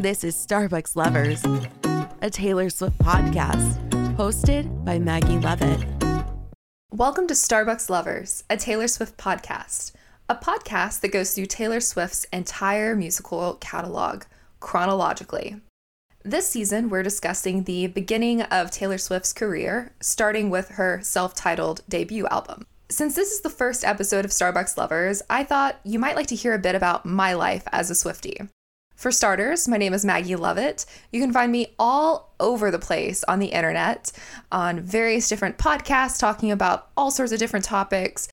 This is Starbucks Lovers, a Taylor Swift podcast hosted by Maggie Lovitt. Welcome to Starbucks Lovers, a Taylor Swift podcast, a podcast that goes through Taylor Swift's entire musical catalog chronologically. This season, we're discussing the beginning of Taylor Swift's career, starting with her self titled debut album. Since this is the first episode of Starbucks Lovers, I thought you might like to hear a bit about my life as a Swiftie. For starters, my name is Maggie Lovitt. You can find me all over the place on the internet, on various different podcasts talking about all sorts of different topics.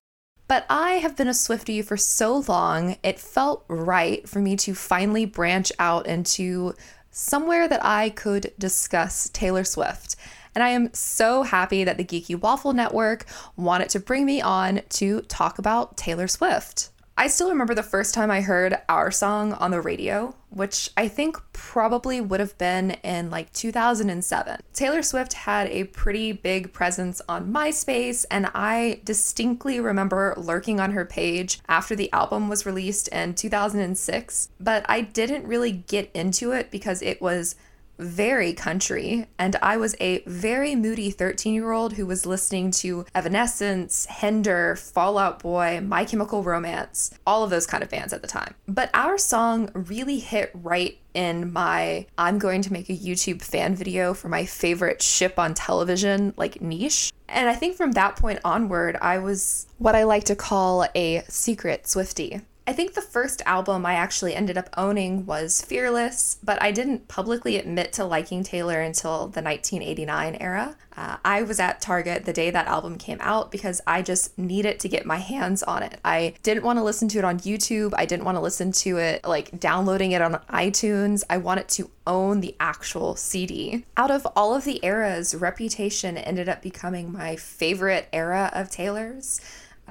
But I have been a Swiftie for so long, it felt right for me to finally branch out into somewhere that I could discuss Taylor Swift. And I am so happy that the Geeky Waffle Network wanted to bring me on to talk about Taylor Swift. I still remember the first time I heard our song on the radio, which I think probably would have been in like 2007. Taylor Swift had a pretty big presence on MySpace, and I distinctly remember lurking on her page after the album was released in 2006, but I didn't really get into it because it was very country, and I was a very moody 13 year old who was listening to Evanescence, Hinder, Fall Out Boy, My Chemical Romance, all of those kind of bands at the time. But our song really hit right in my I'm going to make a YouTube fan video for my favorite ship on television like niche. And I think from that point onward, I was what I like to call a secret Swiftie. I think the first album I actually ended up owning was Fearless, but I didn't publicly admit to liking Taylor until the 1989 era. Uh, I was at Target the day that album came out because I just needed to get my hands on it. I didn't want to listen to it on YouTube. I didn't want to listen to it like downloading it on iTunes. I wanted to own the actual CD. Out of all of the eras, Reputation ended up becoming my favorite era of Taylor's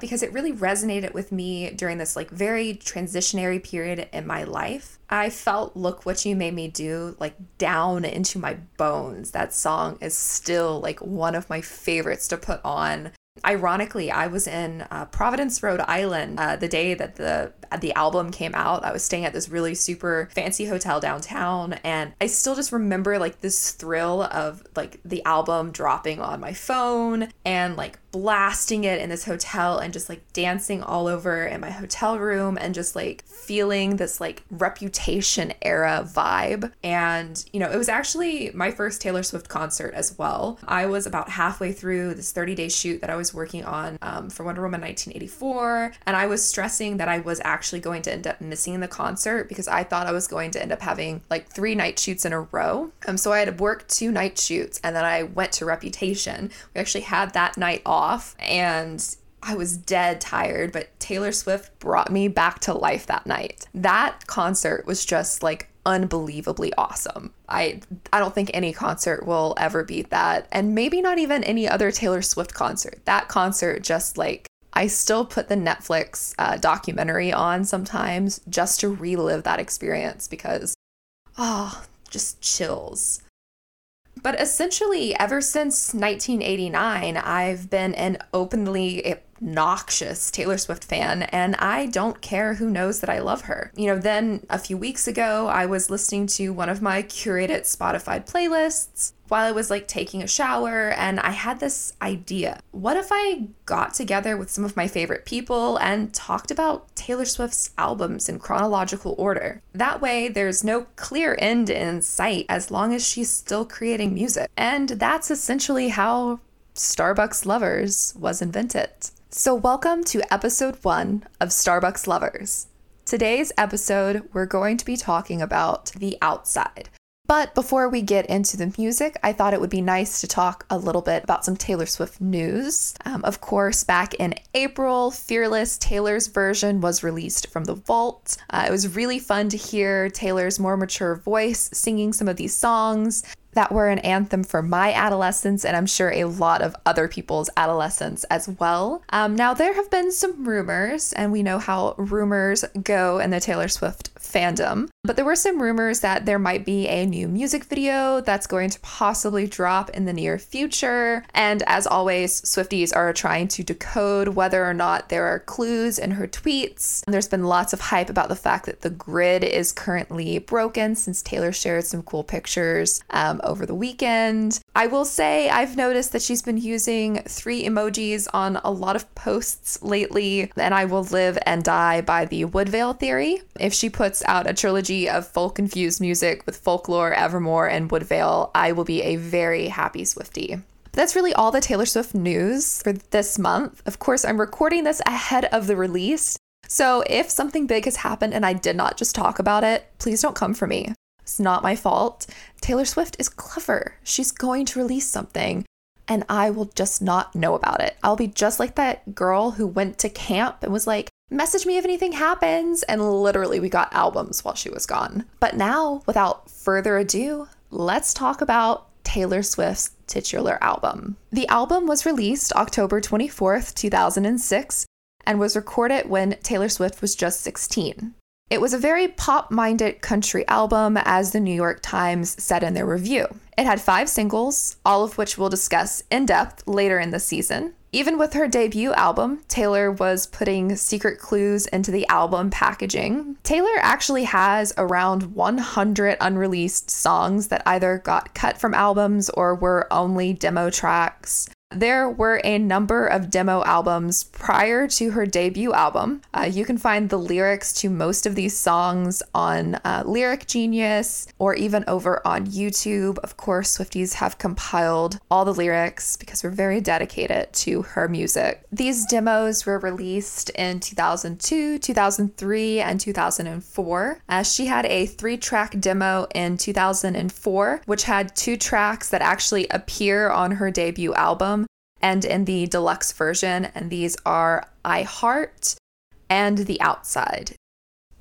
because it really resonated with me during this like very transitionary period in my life. I felt Look What You Made Me Do like down into my bones. That song is still like one of my favorites to put on Ironically, I was in uh, Providence, Rhode Island, uh, the day that the the album came out. I was staying at this really super fancy hotel downtown, and I still just remember like this thrill of like the album dropping on my phone and like blasting it in this hotel and just like dancing all over in my hotel room and just like feeling this like reputation era vibe. And you know, it was actually my first Taylor Swift concert as well. I was about halfway through this 30 day shoot that I was working on um, for Wonder Woman 1984. And I was stressing that I was actually going to end up missing the concert because I thought I was going to end up having like three night shoots in a row. Um, so I had worked two night shoots and then I went to Reputation. We actually had that night off and I was dead tired, but Taylor Swift brought me back to life that night. That concert was just like unbelievably awesome. I I don't think any concert will ever beat that and maybe not even any other Taylor Swift concert. That concert just like I still put the Netflix uh, documentary on sometimes just to relive that experience because oh, just chills. But essentially, ever since 1989, I've been an openly obnoxious Taylor Swift fan, and I don't care who knows that I love her. You know, then a few weeks ago, I was listening to one of my curated Spotify playlists while I was like taking a shower, and I had this idea. What if I got together with some of my favorite people and talked about Taylor Swift's albums in chronological order? That way, there's no clear end in sight as long as she's still creating music. And that's essentially how Starbucks Lovers was invented. So, welcome to episode one of Starbucks Lovers. Today's episode, we're going to be talking about The Outside. But before we get into the music, I thought it would be nice to talk a little bit about some Taylor Swift news. Um, of course, back in April, Fearless Taylor's version was released from the vault. Uh, it was really fun to hear Taylor's more mature voice singing some of these songs that were an anthem for my adolescence and I'm sure a lot of other people's adolescence as well. Um, now, there have been some rumors, and we know how rumors go in the Taylor Swift fandom. But there were some rumors that there might be a new music video that's going to possibly drop in the near future. And as always, Swifties are trying to decode whether or not there are clues in her tweets. And there's been lots of hype about the fact that the grid is currently broken since Taylor shared some cool pictures um, over the weekend. I will say I've noticed that she's been using three emojis on a lot of posts lately, and I will live and die by the Woodvale theory. If she puts out a trilogy of folk infused music with folklore, Evermore, and Woodvale, I will be a very happy Swiftie. That's really all the Taylor Swift news for this month. Of course, I'm recording this ahead of the release. So if something big has happened and I did not just talk about it, please don't come for me. It's not my fault. Taylor Swift is clever. She's going to release something and I will just not know about it. I'll be just like that girl who went to camp and was like, message me if anything happens. And literally, we got albums while she was gone. But now, without further ado, let's talk about Taylor Swift's titular album. The album was released October 24th, 2006, and was recorded when Taylor Swift was just 16. It was a very pop minded country album, as the New York Times said in their review. It had five singles, all of which we'll discuss in depth later in the season. Even with her debut album, Taylor was putting secret clues into the album packaging. Taylor actually has around 100 unreleased songs that either got cut from albums or were only demo tracks. There were a number of demo albums prior to her debut album. Uh, you can find the lyrics to most of these songs on uh, Lyric Genius or even over on YouTube. Of course, Swifties have compiled all the lyrics because we're very dedicated to her music. These demos were released in 2002, 2003, and 2004. Uh, she had a three track demo in 2004, which had two tracks that actually appear on her debut album and in the deluxe version, and these are I Heart and The Outside.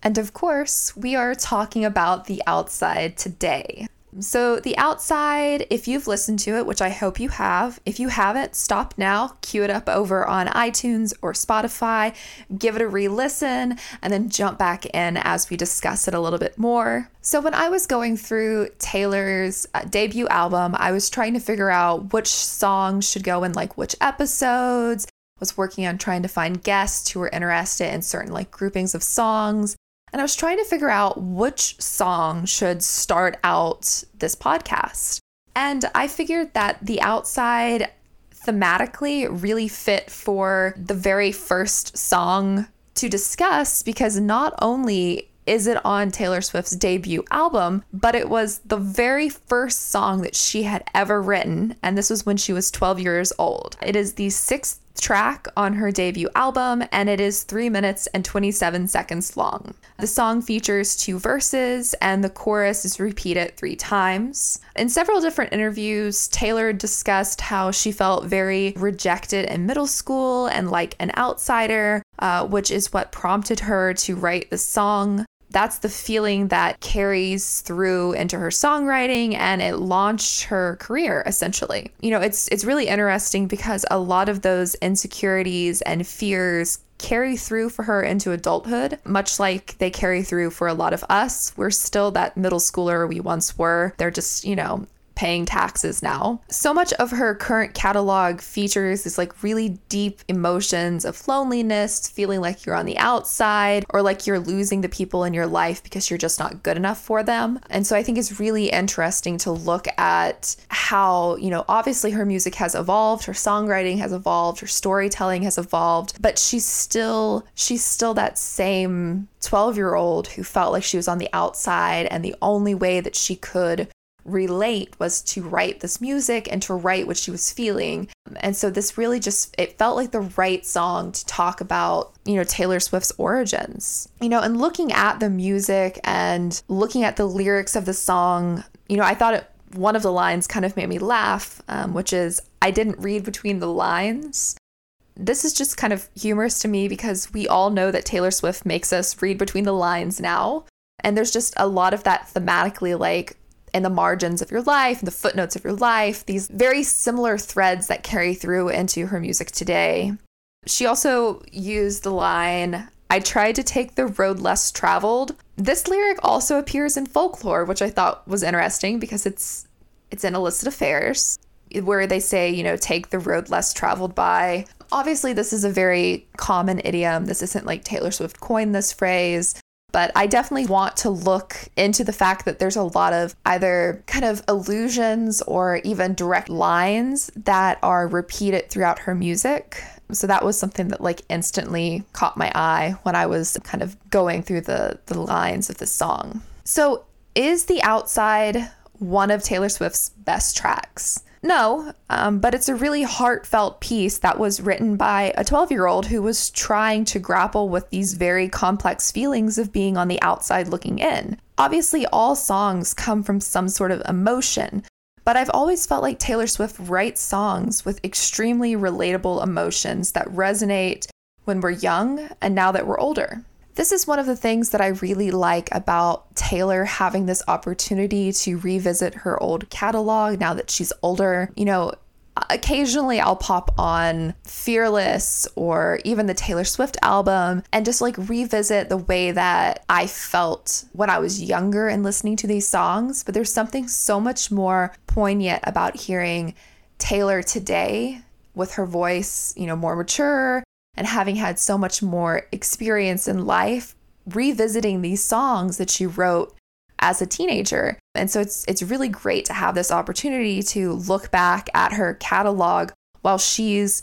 And of course, we are talking about The Outside today. So, The Outside, if you've listened to it, which I hope you have, if you haven't, stop now, cue it up over on iTunes or Spotify, give it a re listen, and then jump back in as we discuss it a little bit more. So, when I was going through Taylor's uh, debut album, I was trying to figure out which songs should go in like which episodes. Was working on trying to find guests who were interested in certain like groupings of songs. And I was trying to figure out which song should start out this podcast. And I figured that The Outside thematically really fit for the very first song to discuss because not only is it on Taylor Swift's debut album, but it was the very first song that she had ever written, and this was when she was 12 years old. It is the sixth track on her debut album, and it is 3 minutes and 27 seconds long. The song features two verses, and the chorus is repeated three times. In several different interviews, Taylor discussed how she felt very rejected in middle school and like an outsider, uh, which is what prompted her to write the song that's the feeling that carries through into her songwriting and it launched her career essentially. You know, it's it's really interesting because a lot of those insecurities and fears carry through for her into adulthood, much like they carry through for a lot of us. We're still that middle schooler we once were. They're just, you know, paying taxes now. So much of her current catalog features these like really deep emotions of loneliness, feeling like you're on the outside or like you're losing the people in your life because you're just not good enough for them. And so I think it's really interesting to look at how, you know, obviously her music has evolved, her songwriting has evolved, her storytelling has evolved, but she's still she's still that same 12 year old who felt like she was on the outside and the only way that she could relate was to write this music and to write what she was feeling. And so this really just it felt like the right song to talk about, you know, Taylor Swift's origins. You know, and looking at the music and looking at the lyrics of the song, you know, I thought it one of the lines kind of made me laugh, um, which is I didn't read between the lines. This is just kind of humorous to me because we all know that Taylor Swift makes us read between the lines now. And there's just a lot of that thematically like in the margins of your life, the footnotes of your life, these very similar threads that carry through into her music today. She also used the line, I tried to take the road less traveled. This lyric also appears in folklore, which I thought was interesting because it's it's in illicit affairs where they say, you know, take the road less traveled by. Obviously, this is a very common idiom. This isn't like Taylor Swift coined this phrase, but I definitely want to look into the fact that there's a lot of either kind of allusions or even direct lines that are repeated throughout her music. So that was something that like instantly caught my eye when I was kind of going through the the lines of the song. So is The Outside one of Taylor Swift's best tracks? No, um, but it's a really heartfelt piece that was written by a 12 year old who was trying to grapple with these very complex feelings of being on the outside looking in. Obviously, all songs come from some sort of emotion, but I've always felt like Taylor Swift writes songs with extremely relatable emotions that resonate when we're young and now that we're older. This is one of the things that I really like about Taylor having this opportunity to revisit her old catalog now that she's older. You know, occasionally I'll pop on Fearless or even the Taylor Swift album and just like revisit the way that I felt when I was younger and listening to these songs. But there's something so much more poignant about hearing Taylor today with her voice, you know, more mature and having had so much more experience in life, revisiting these songs that she wrote as a teenager. And so it's it's really great to have this opportunity to look back at her catalog while she's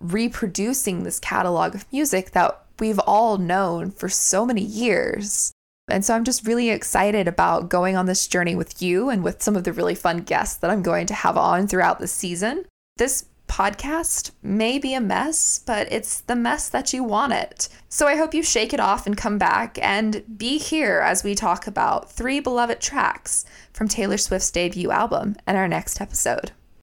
reproducing this catalog of music that we've all known for so many years. And so I'm just really excited about going on this journey with you and with some of the really fun guests that I'm going to have on throughout the season. This podcast may be a mess, but it's the mess that you want it. So I hope you shake it off and come back and be here as we talk about three beloved tracks from Taylor Swift's debut album in our next episode.